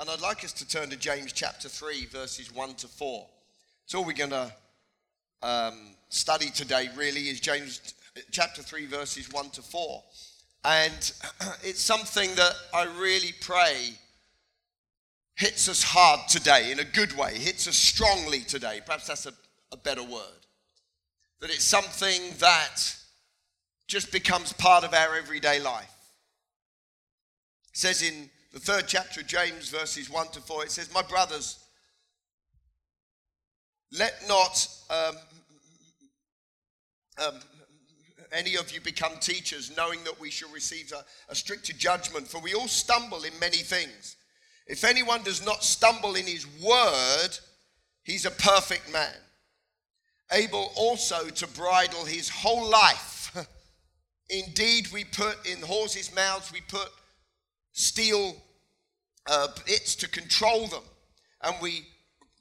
And I'd like us to turn to James chapter 3, verses 1 to 4. It's all we're going to um, study today, really, is James chapter 3, verses 1 to 4. And it's something that I really pray hits us hard today in a good way, hits us strongly today. Perhaps that's a, a better word. That it's something that just becomes part of our everyday life. It says in the third chapter of James, verses 1 to 4, it says, My brothers, let not um, um, any of you become teachers, knowing that we shall receive a, a stricter judgment, for we all stumble in many things. If anyone does not stumble in his word, he's a perfect man, able also to bridle his whole life. Indeed, we put in horses' mouths, we put steel uh, bits to control them, and we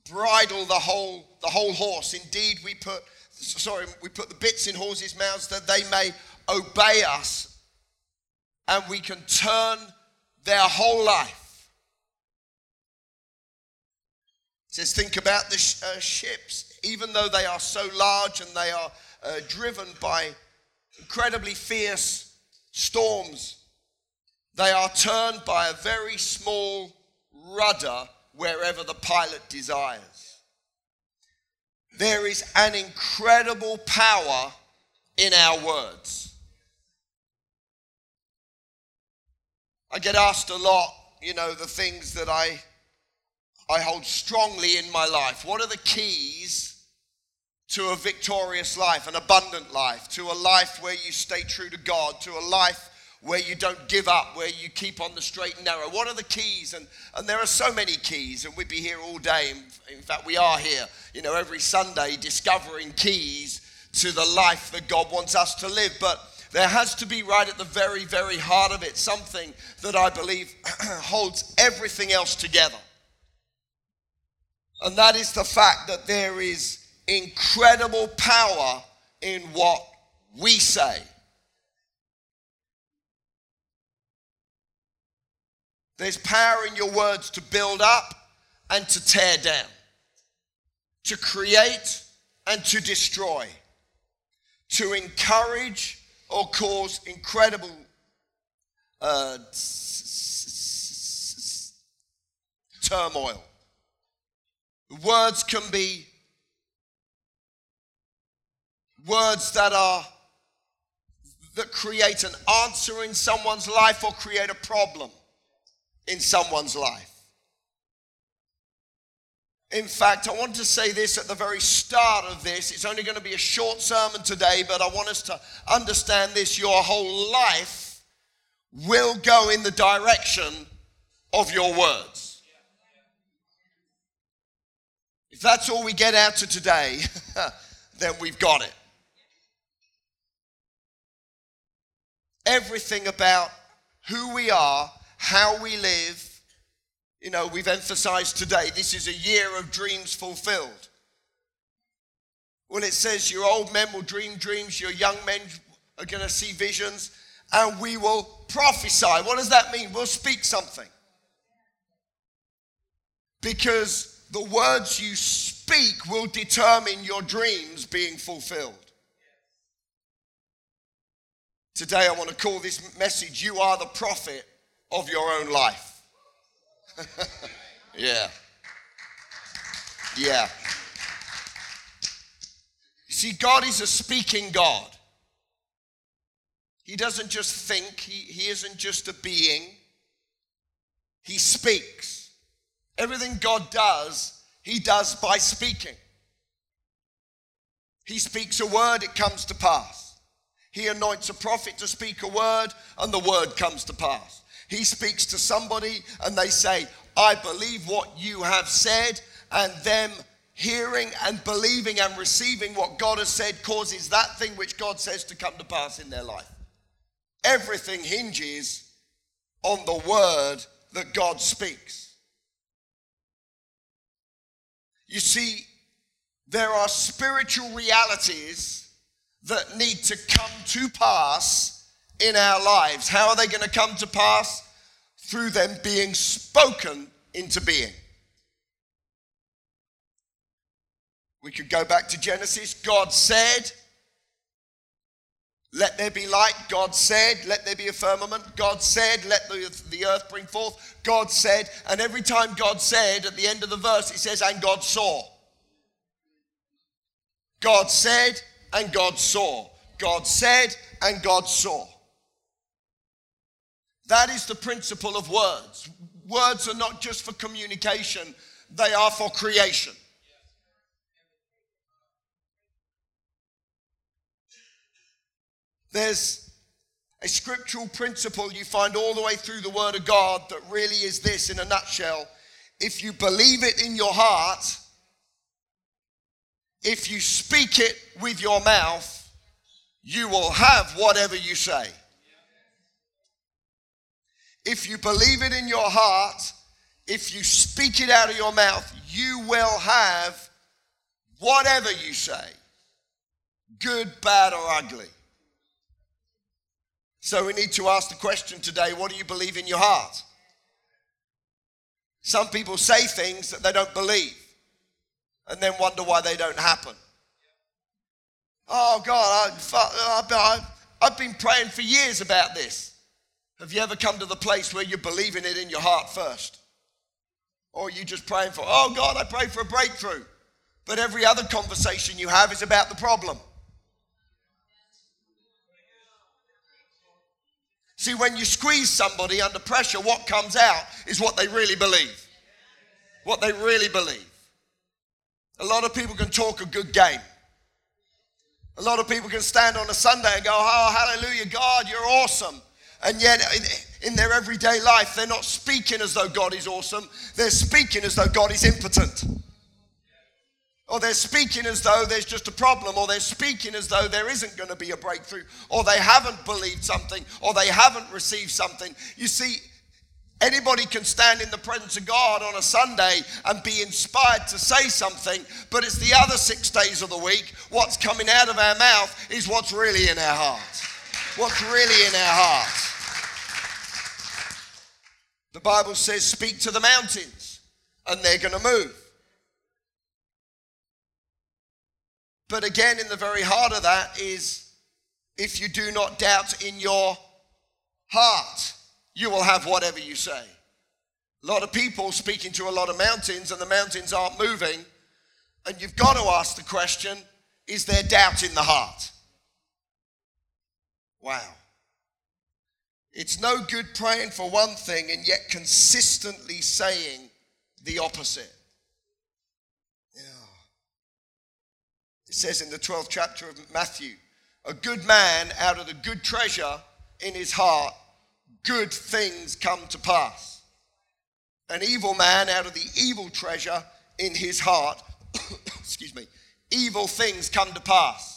bridle the whole the whole horse. Indeed, we put sorry, we put the bits in horses' mouths that they may obey us, and we can turn their whole life. It says, think about the sh- uh, ships, even though they are so large and they are uh, driven by incredibly fierce storms they are turned by a very small rudder wherever the pilot desires. There is an incredible power in our words. I get asked a lot, you know, the things that I I hold strongly in my life. What are the keys to a victorious life, an abundant life, to a life where you stay true to God, to a life where you don't give up, where you keep on the straight and narrow? What are the keys? And, and there are so many keys, and we'd be here all day. In, in fact, we are here, you know, every Sunday discovering keys to the life that God wants us to live. But there has to be right at the very, very heart of it something that I believe holds everything else together. And that is the fact that there is incredible power in what we say. There's power in your words to build up and to tear down, to create and to destroy, to encourage or cause incredible uh, turmoil. Words can be words that are that create an answer in someone's life or create a problem in someone's life. In fact, I want to say this at the very start of this. It's only going to be a short sermon today, but I want us to understand this. Your whole life will go in the direction of your words. If that's all we get out to today, then we've got it. Everything about who we are how we live. You know, we've emphasized today this is a year of dreams fulfilled. Well, it says your old men will dream dreams, your young men are going to see visions, and we will prophesy. What does that mean? We'll speak something. Because the words you speak will determine your dreams being fulfilled. Today, I want to call this message You Are the Prophet of your own life. yeah. Yeah. See, God is a speaking God. He doesn't just think, he, he isn't just a being. He speaks. Everything God does, He does by speaking. He speaks a word, it comes to pass. He anoints a prophet to speak a word, and the word comes to pass. He speaks to somebody and they say, I believe what you have said, and them hearing and believing and receiving what God has said causes that thing which God says to come to pass in their life. Everything hinges on the word that God speaks. You see, there are spiritual realities that need to come to pass in our lives. How are they going to come to pass? Through them being spoken into being. We could go back to Genesis. God said, Let there be light. God said, Let there be a firmament. God said, Let the, earth bring forth. God said, and every time God said, at the end of the verse, it says, And God saw. God said, and God saw. God said, and God saw. That is the principle of words. Words are not just for communication, they are for creation. There's a scriptural principle you find all the way through the Word of God that really is this in a nutshell. If you believe it in your heart, if you speak it with your mouth, you will have whatever you say. If you believe it in your heart, if you speak it out of your mouth, you will have whatever you say, good, bad, or ugly. So we need to ask the question today what do you believe in your heart? Some people say things that they don't believe and then wonder why they don't happen. Oh, God, I, have been praying for years about this. Have you ever come to the place where you're believing it in your heart first? Or you just praying for, oh, God, I pray for a breakthrough. But every other conversation you have is about the problem. See, when you squeeze somebody under pressure, what comes out is what they really believe. What they really believe. A lot of people can talk a good game. A lot of people can stand on a Sunday and go, Oh, hallelujah, God, you're awesome. And yet, in, their everyday life, they're not speaking as though God is awesome. They're speaking as though God is impotent. Or they're speaking as though there's just a problem, or they're speaking as though there isn't going to be a breakthrough, or they haven't believed something, or they haven't received something. You see, anybody can stand in the presence of God on a Sunday and be inspired to say something, but it's the other six days of the week. What's coming out of our mouth is what's really in our hearts. What's really in our hearts. The Bible says, Speak to the mountains, and they're going to move. But again, in the very heart of that is if you do not doubt in your heart, you will have whatever you say. A lot of people speaking to a lot of mountains, and the mountains aren't moving. And you've got to ask the question is there doubt in the heart? Wow. It's no good praying for one thing and yet consistently saying the opposite. It says in the 12th chapter of Matthew, a good man out of the good treasure in his heart, good things come to pass. An evil man out of the evil treasure in his heart, excuse me, evil things come to pass.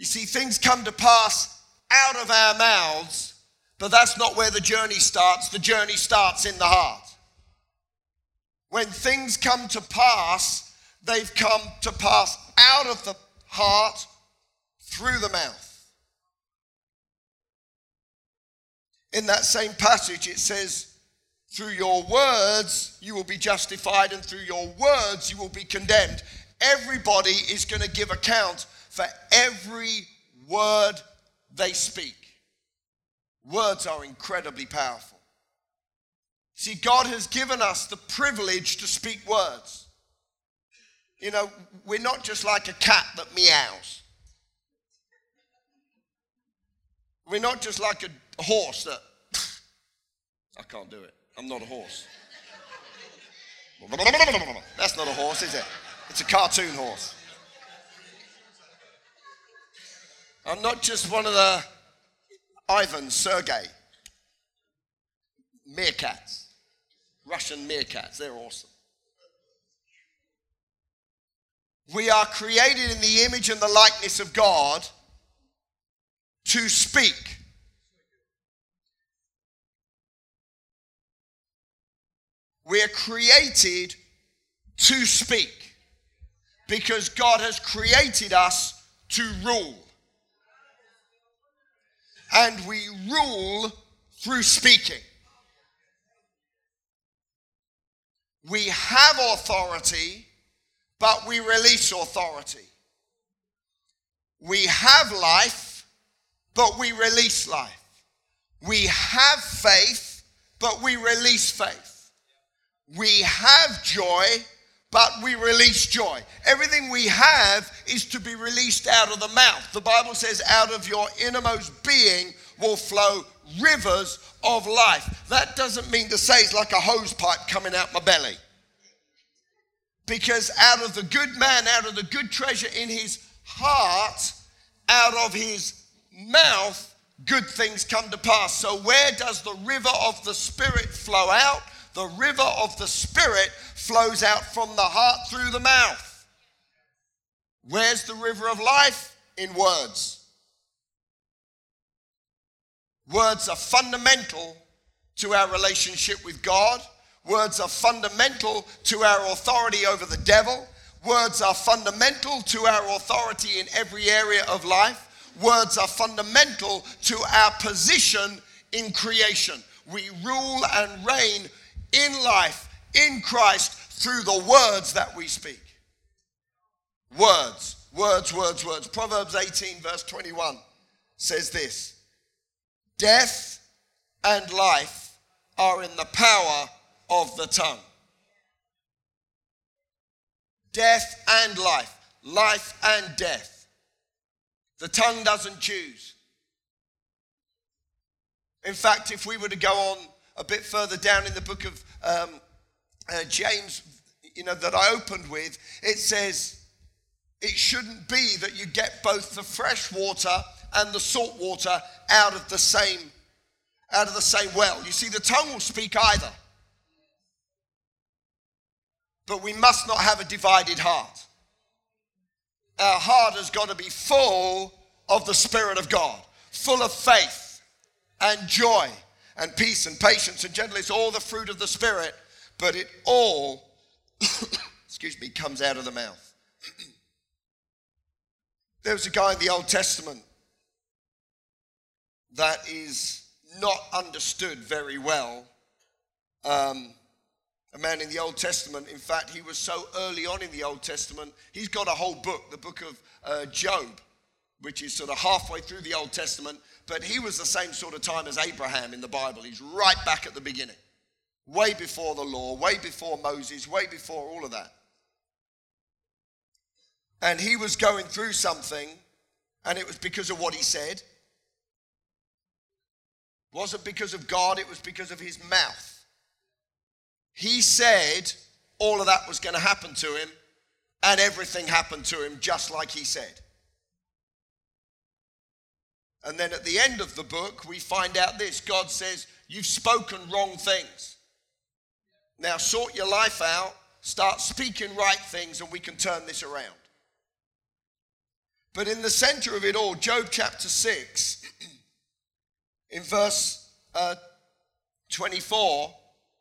You see, things come to pass out of our mouths, but that's not where the journey starts. The journey starts in the heart. When things come to pass, they've come to pass out of the heart through the mouth. In that same passage, it says, Through your words you will be justified, and through your words you will be condemned. Everybody is going to give account for every word they speak. Words are incredibly powerful. See, God has given us the privilege to speak words. You know, we're not just like a cat that meows. We're not just like a horse that. I can't do it. I'm not a horse. That's not a horse, is it? It's a cartoon horse. I'm not just one of the Ivan Sergei meerkats, Russian meerkats. They're awesome. We are created in the image and the likeness of God to speak. We are created to speak because God has created us to rule. And we rule through speaking. We have authority, but we release authority. We have life, but we release life. We have faith, but we release faith. We have joy, but we release joy. Everything we have is to be released out of the mouth. The Bible says, out of your innermost being will flow rivers of life. That doesn't mean to say it's like a hose pipe coming out my belly. Because out of the good man, out of the good treasure in his heart, out of his mouth, good things come to pass. So, where does the river of the Spirit flow out? The river of the Spirit flows out from the heart through the mouth. Where's the river of life? In words. Words are fundamental to our relationship with God. Words are fundamental to our authority over the devil. Words are fundamental to our authority in every area of life. Words are fundamental to our position in creation. We rule and reign in life, in Christ, through the words that we speak. Words, words, words, words. Proverbs 18, verse 21 says this Death and life are in the power of the tongue. Death and life, life and death. The tongue doesn't choose. In fact, if we were to go on a bit further down in the book of um, uh, James, you know, that I opened with, it says, it shouldn't be that you get both the fresh water and the salt water out of the same out of the same well. You see, the tongue will speak either. But we must not have a divided heart. Our heart has got to be full of the Spirit of God, full of faith and joy and peace and patience and gentleness, all the fruit of the Spirit, but it all, excuse me, comes out of the mouth. there was a guy in the Old Testament that is not understood very well. Um, a man in the Old Testament, in fact, he was so early on in the Old Testament, he's got a whole book, the book of uh, Job, which is sort of halfway through the Old Testament but he was the same sort of time as Abraham in the Bible. He's right back at the beginning, way before the law, way before Moses, way before all of that. And he was going through something, and it was because of what he said. It wasn't because of God, it was because of his mouth. He said all of that was going to happen to him, and everything happened to him just like he said. And then at the end of the book, we find out this God says, You've spoken wrong things. Now sort your life out, start speaking right things, and we can turn this around. But in the center of it all, Job chapter 6, in verse uh, 24,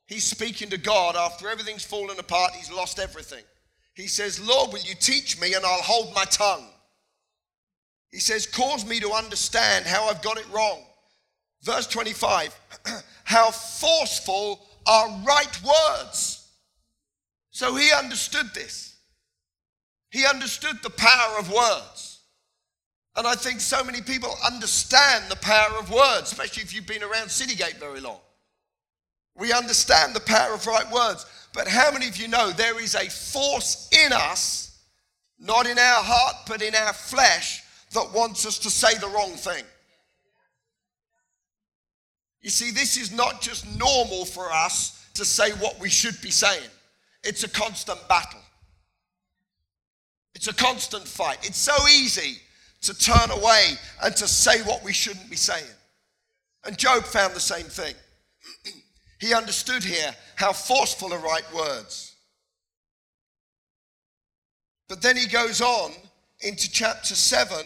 he's speaking to God after everything's fallen apart, he's lost everything. He says, Lord, will you teach me and I'll hold my tongue? He says, Cause me to understand how I've got it wrong. Verse 25, how forceful are right words. So he understood this. He understood the power of words. And I think so many people understand the power of words, especially if you've been around Citygate very long. We understand the power of right words. But how many of you know there is a force in us, not in our heart, but in our flesh, that wants us to say the wrong thing. You see, this is not just normal for us to say what we should be saying, it's a constant battle. It's a constant fight. It's so easy to turn away and to say what we shouldn't be saying. And Job found the same thing. he understood here how forceful are right words. But then he goes on into chapter 7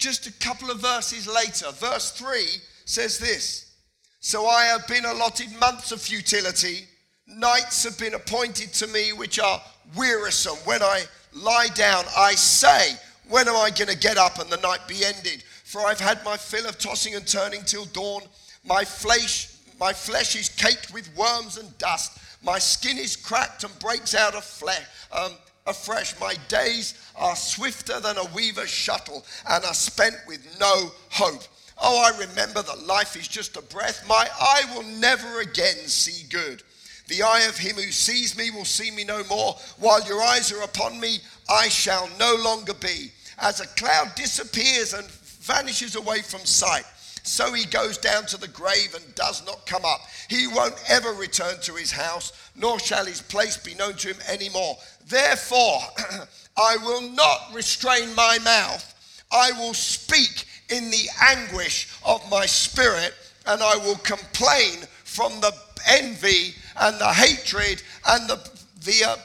just a couple of verses later, verse 3 says this So I have been allotted months of futility, nights have been appointed to me which are wearisome. When I lie down, I say, When am I going to get up and the night be ended? For I've had my fill of tossing and turning till dawn. My flesh, My flesh is caked with worms and dust. My skin is cracked and breaks out of flesh. Um, afresh. My days are swifter than a weaver's shuttle and are spent with no hope. Oh, I remember that life is just a breath. My eye will never again see good. The eye of him who sees me will see me no more. While your eyes are upon me, I shall no longer be. As a cloud disappears and vanishes away from sight, so he goes down to the grave and does not come up. He won't ever return to his house, nor shall his place be known to him anymore. Therefore, I will not restrain my mouth. I will speak in the anguish of my spirit, and I will complain from the envy and the hatred and the, the uh,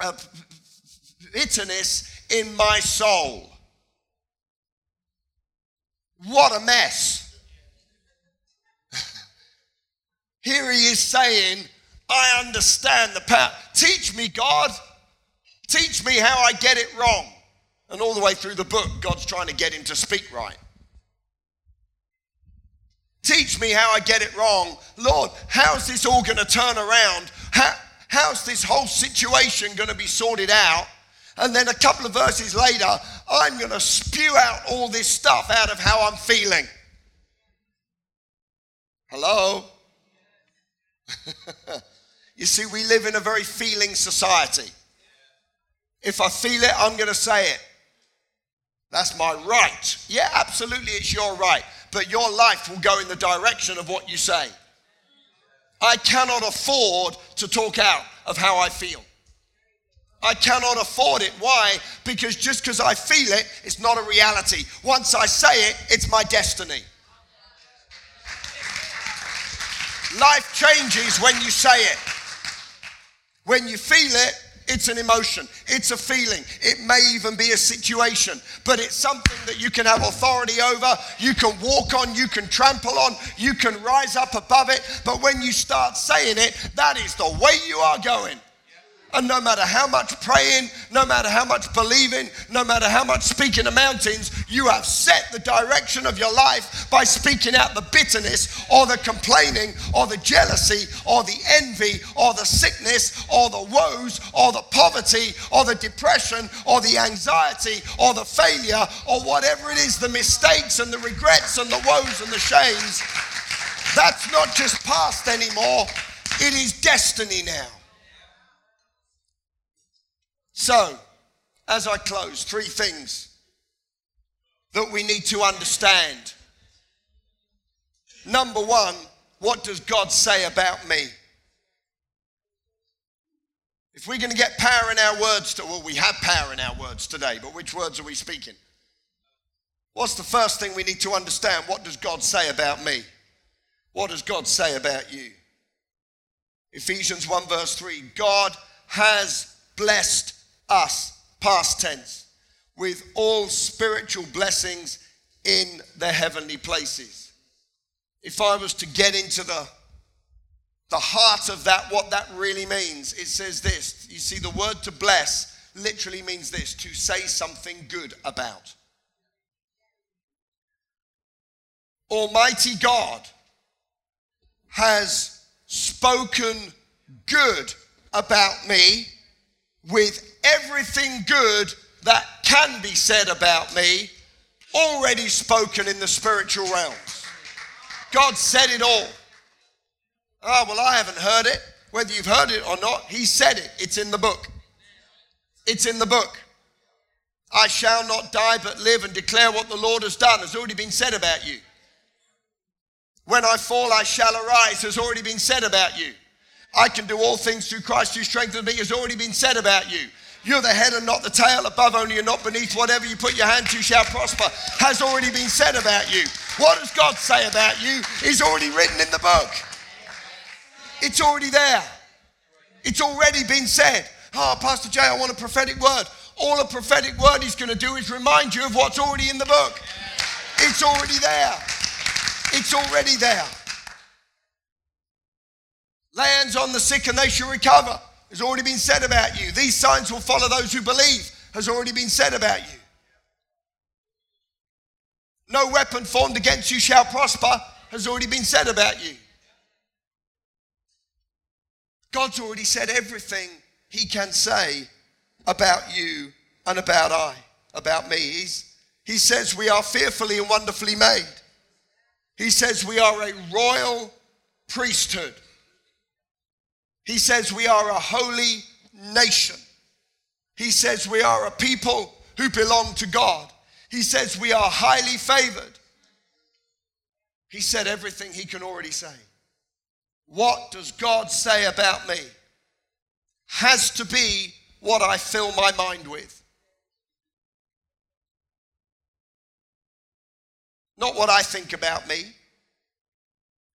uh, bitterness in my soul. What a mess. Here he is saying, I understand the power. Teach me, God. Teach me how I get it wrong. And all the way through the book, God's trying to get him to speak right. Teach me how I get it wrong. Lord, how's this all going to turn around? How, how's this whole situation going to be sorted out? And then a couple of verses later, I'm going to spew out all this stuff out of how I'm feeling. Hello? you see, we live in a very feeling society. If I feel it, I'm going to say it. That's my right. Yeah, absolutely, it's your right. But your life will go in the direction of what you say. I cannot afford to talk out of how I feel. I cannot afford it. Why? Because just because I feel it, it's not a reality. Once I say it, it's my destiny. Life changes when you say it. When you feel it, it's an emotion, it's a feeling, it may even be a situation, but it's something that you can have authority over, you can walk on, you can trample on, you can rise up above it. But when you start saying it, that is the way you are going. And no matter how much praying, no matter how much believing, no matter how much speaking to mountains, you have set the direction of your life by speaking out the bitterness or the complaining or the jealousy or the envy or the sickness or the woes or the poverty or the depression or the anxiety or the failure or whatever it is, the mistakes and the regrets and the woes and the shames. That's not just past anymore, it is destiny now. So, as I close, three things that we need to understand. Number one, what does God say about me? If we're going to get power in our words, to, well, we have power in our words today, but which words are we speaking? What's the first thing we need to understand? What does God say about me? What does God say about you? Ephesians 1, verse 3 God has blessed us, past tense, with all spiritual blessings in the heavenly places. If I was to get into the the heart of that, what that really means, it says this. You see, the word to bless literally means this to say something good about. Almighty God has spoken good about me with everything good that can be said about me already spoken in the spiritual realms. God said it all. Oh, well, I haven't heard it. Whether you've heard it or not, He said it. It's in the book. It's in the book. I shall not die but live and declare what the Lord has done has already been said about you. When I fall, I shall arise has already been said about you. I can do all things through Christ who strengthens me has already been said about you. You're the head and not the tail, above only and not beneath. Whatever you put your hand to shall prosper, has already been said about you. What does God say about you is already written in the book. It's already there. It's already been said. Oh, Pastor Jay, I want a prophetic word. All a prophetic word is going to do is remind you of what's already in the book. It's already there. It's already there. Lands on the sick and they shall recover has already been said about you. These signs will follow those who believe, has already been said about you. No weapon formed against you shall prosper, has already been said about you. God's already said everything he can say about you and about I, about me. He's, he says we are fearfully and wonderfully made. He says we are a royal priesthood. He says we are a holy nation. He says we are a people who belong to God. He says we are highly favored. He said everything he can already say. What does God say about me? Has to be what I fill my mind with. Not what I think about me,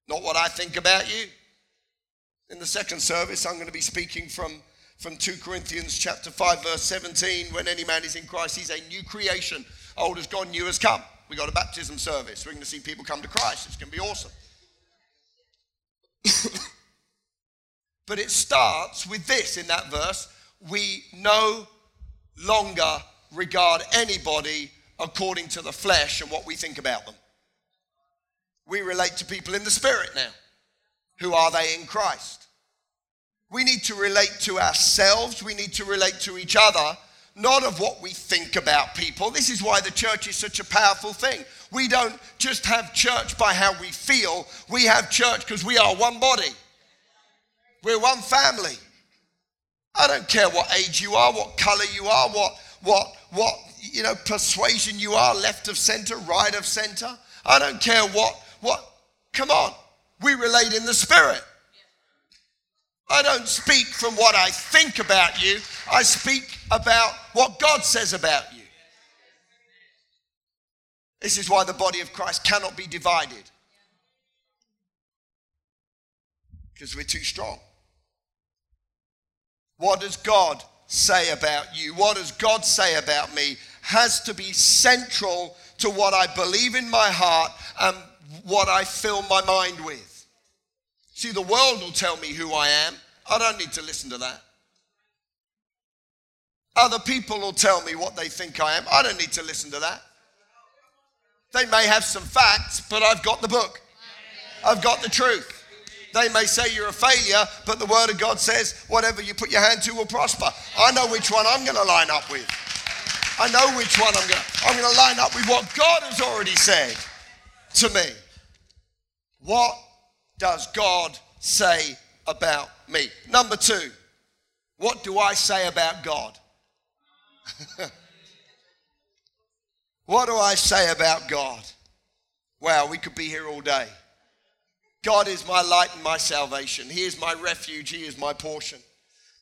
not what I think about you. In the second service, I'm going to be speaking from, from 2 Corinthians chapter 5, verse 17. When any man is in Christ, he's a new creation. Old has gone, new has come. We got a baptism service. We're going to see people come to Christ. It's going to be awesome. but it starts with this in that verse we no longer regard anybody according to the flesh and what we think about them. We relate to people in the spirit now. Who are they in Christ? We need to relate to ourselves, we need to relate to each other, not of what we think about people. This is why the church is such a powerful thing. We don't just have church by how we feel, we have church because we are one body. We're one family. I don't care what age you are, what color you are, what what what you know persuasion you are, left of center, right of center. I don't care what what come on. We relate in the spirit. I don't speak from what I think about you. I speak about what God says about you. This is why the body of Christ cannot be divided. Because we're too strong. What does God say about you? What does God say about me? Has to be central to what I believe in my heart and what I fill my mind with. See, the world will tell me who I am. I don't need to listen to that. Other people will tell me what they think I am. I don't need to listen to that. They may have some facts, but I've got the book. I've got the truth. They may say you're a failure, but the Word of God says whatever you put your hand to will prosper. I know which one I'm going to line up with. I know which one I'm going to. I'm going to line up with what God has already said to me. What does God say about me? Number two, what do I say about God? what do I say about God? Wow, we could be here all day. God is my light and my salvation. He is my refuge. He is my portion.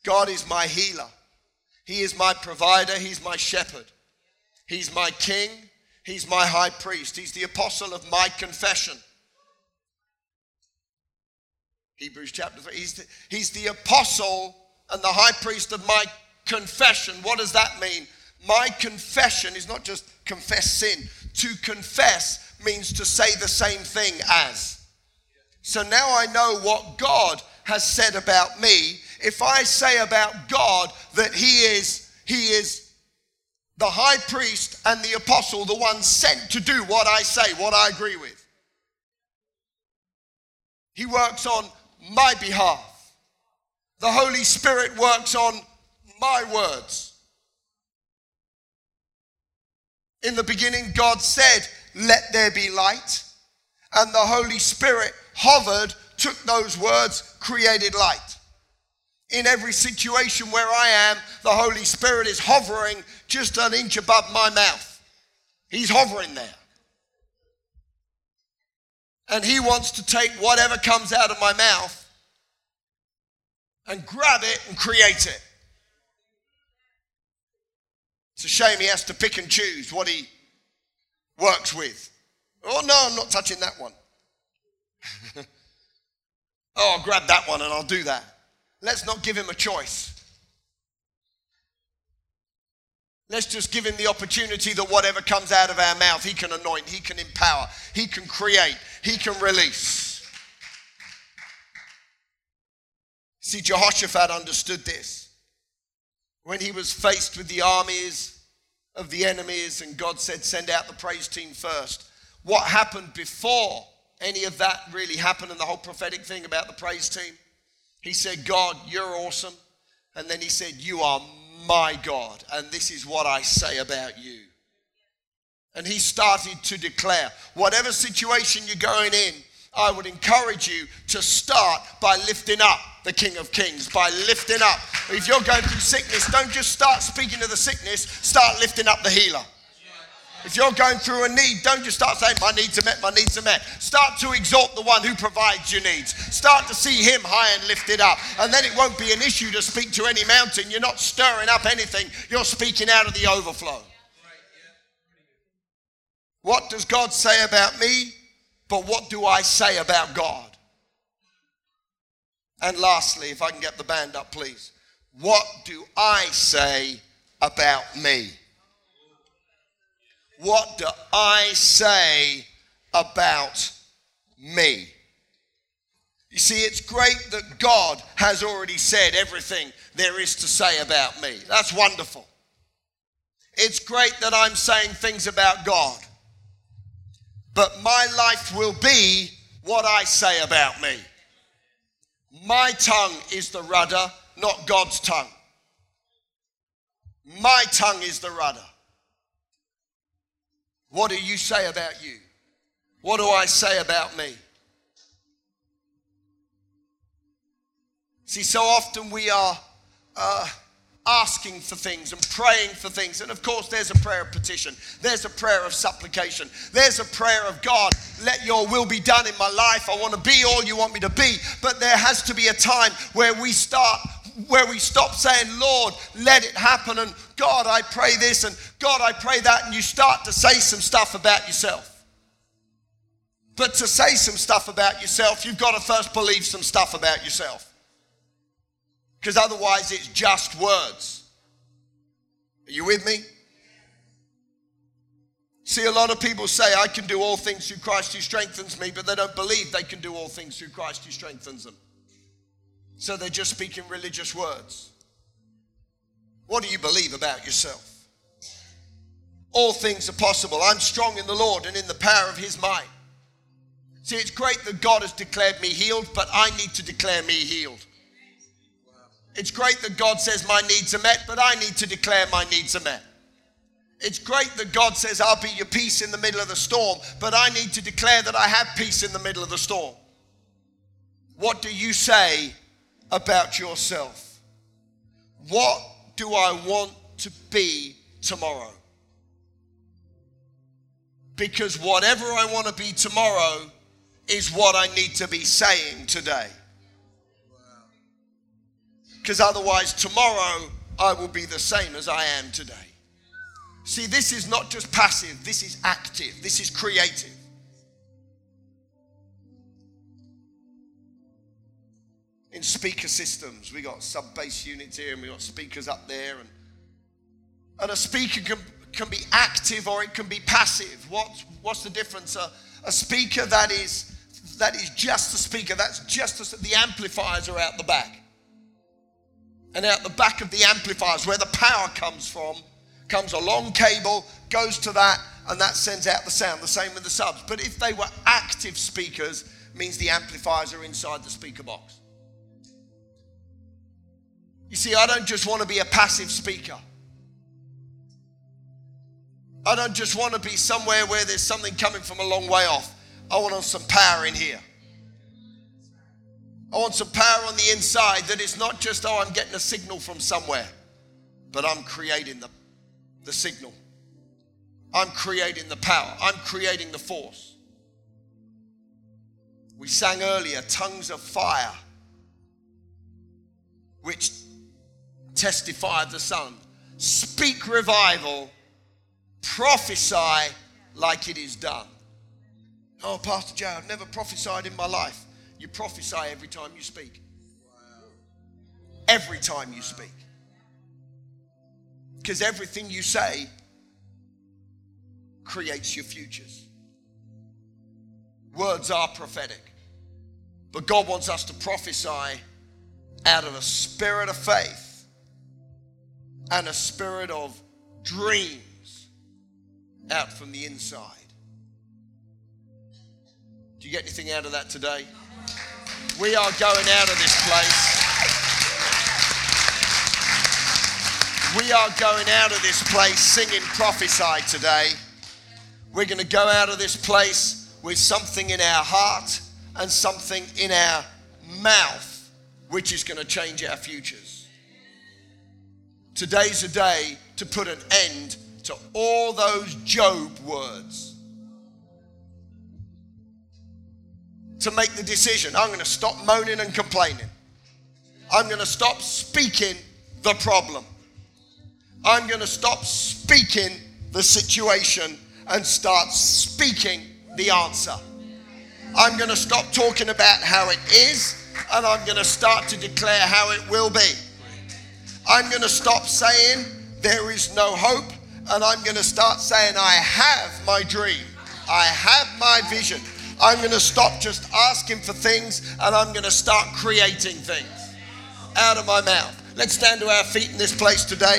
God is my healer. He is my provider. He's my shepherd. He's my king. He's my high priest. He's the apostle of my confession. Hebrews chapter 3. He's the, he's the apostle and the high priest of my confession. What does that mean? My confession is not just confess sin. To confess means to say the same thing as. So now I know what God has said about me. If I say about God that he is he is the high priest and the apostle, the one sent to do what I say, what I agree with. He works on my behalf. The Holy Spirit works on my words. In the beginning, God said, Let there be light. And the Holy Spirit hovered, took those words, created light. In every situation where I am, the Holy Spirit is hovering just an inch above my mouth. He's hovering there. And He wants to take whatever comes out of my mouth and grab it and create it. It's a shame He has to pick and choose what He works with. Oh, no, I'm not touching that one. oh, I'll grab that one and I'll do that. Let's not give him a choice. Let's just give him the opportunity that whatever comes out of our mouth, he can anoint, he can empower, he can create, he can release. See, Jehoshaphat understood this. When he was faced with the armies of the enemies, and God said, Send out the praise team first. What happened before any of that really happened and the whole prophetic thing about the praise team. He said, God, you're awesome. And then he said, You are my God, and this is what I say about you. And he started to declare, whatever situation you're going in, I would encourage you to start by lifting up the King of Kings, by lifting up. If you're going through sickness, don't just start speaking to the sickness, start lifting up the healer. If you're going through a need, don't just start saying, My needs are met, my needs are met. Start to exalt the one who provides your needs. Start to see him high and lifted up. And then it won't be an issue to speak to any mountain. You're not stirring up anything, you're speaking out of the overflow. What does God say about me? But what do I say about God? And lastly, if I can get the band up, please. What do I say about me? What do I say about me? You see, it's great that God has already said everything there is to say about me. That's wonderful. It's great that I'm saying things about God. But my life will be what I say about me. My tongue is the rudder, not God's tongue. My tongue is the rudder. What do you say about you? What do I say about me? See, so often we are uh, asking for things and praying for things. And of course, there's a prayer of petition, there's a prayer of supplication, there's a prayer of God, let your will be done in my life. I want to be all you want me to be. But there has to be a time where we start where we stop saying, Lord, let it happen, and God, I pray this, and God, I pray that, and you start to say some stuff about yourself. But to say some stuff about yourself, you've got to first believe some stuff about yourself. Because otherwise, it's just words. Are you with me? See, a lot of people say, I can do all things through Christ who strengthens me, but they don't believe they can do all things through Christ who strengthens them. So they're just speaking religious words. What do you believe about yourself? All things are possible. I'm strong in the Lord and in the power of his might. See, it's great that God has declared me healed, but I need to declare me healed. It's great that God says my needs are met, but I need to declare my needs are met. It's great that God says I'll be your peace in the middle of the storm, but I need to declare that I have peace in the middle of the storm. What do you say about yourself. What do I want to be tomorrow? Because whatever I want to be tomorrow is what I need to be saying today. Because otherwise, tomorrow I will be the same as I am today. See, this is not just passive, this is active, this is creative. In speaker systems. We got sub bass units here and we got speakers up there. And, and a speaker can, can be active or it can be passive. What, what's the difference? A, a speaker that is that is just a speaker, that's just a, the amplifiers are out the back. And out the back of the amplifiers, where the power comes from, comes a long cable, goes to that, and that sends out the sound. The same with the subs. But if they were active speakers, means the amplifiers are inside the speaker box. You see, I don't just want to be a passive speaker. I don't just want to be somewhere where there's something coming from a long way off. I want some power in here. I want some power on the inside that is not just, oh, I'm getting a signal from somewhere, but I'm creating the, the signal. I'm creating the power. I'm creating the force. We sang earlier, tongues of fire, which testify of the Son. Speak revival, prophesy like it is done. Oh, Pastor Joe, I've never prophesied in my life. You prophesy every time you speak. Every time you speak. Because everything you say creates your futures. Words are prophetic. But God wants us to prophesy out of a spirit of faith and a spirit of dreams out from the inside. Do you get anything out of that today? We are going out of this place. We are going out of this place singing prophesy today. We're going to go out of this place with something in our heart and something in our mouth, which is going to change our futures. Today's a day to put an end to all those Job words. To make the decision, I'm going to stop moaning and complaining. I'm going to stop speaking the problem. I'm going to stop speaking the situation and start speaking the answer. I'm going to stop talking about how it is and I'm going to start to declare how it will be. I'm going to stop saying there is no hope and I'm going to start saying I have my dream. I have my vision. I'm going to stop just asking for things and I'm going to start creating things out of my mouth. Let's stand to our feet in this place today.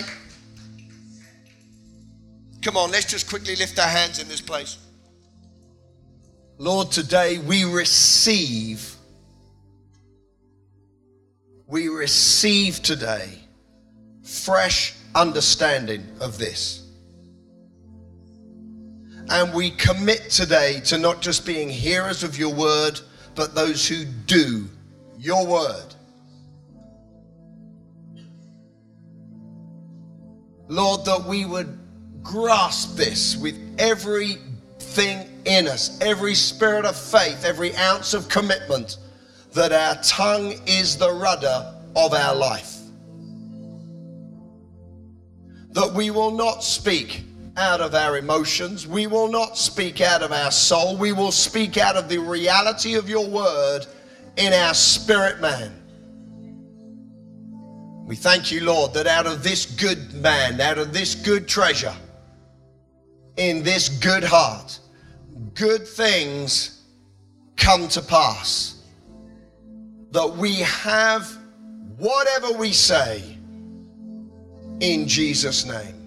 Come on, let's just quickly lift our hands in this place. Lord, today we receive, we receive today fresh understanding of this. And we commit today to not just being hearers of your word, but those who do your word. Lord, that we would grasp this with everything in us, every spirit of faith, every ounce of commitment, that our tongue is the rudder of our life. That we will not speak out of our emotions, we will not speak out of our soul, we will speak out of the reality of your word in our spirit man. We thank you, Lord, that out of this good man, out of this good treasure, in this good heart, good things come to pass. That we have whatever we say in Jesus' name.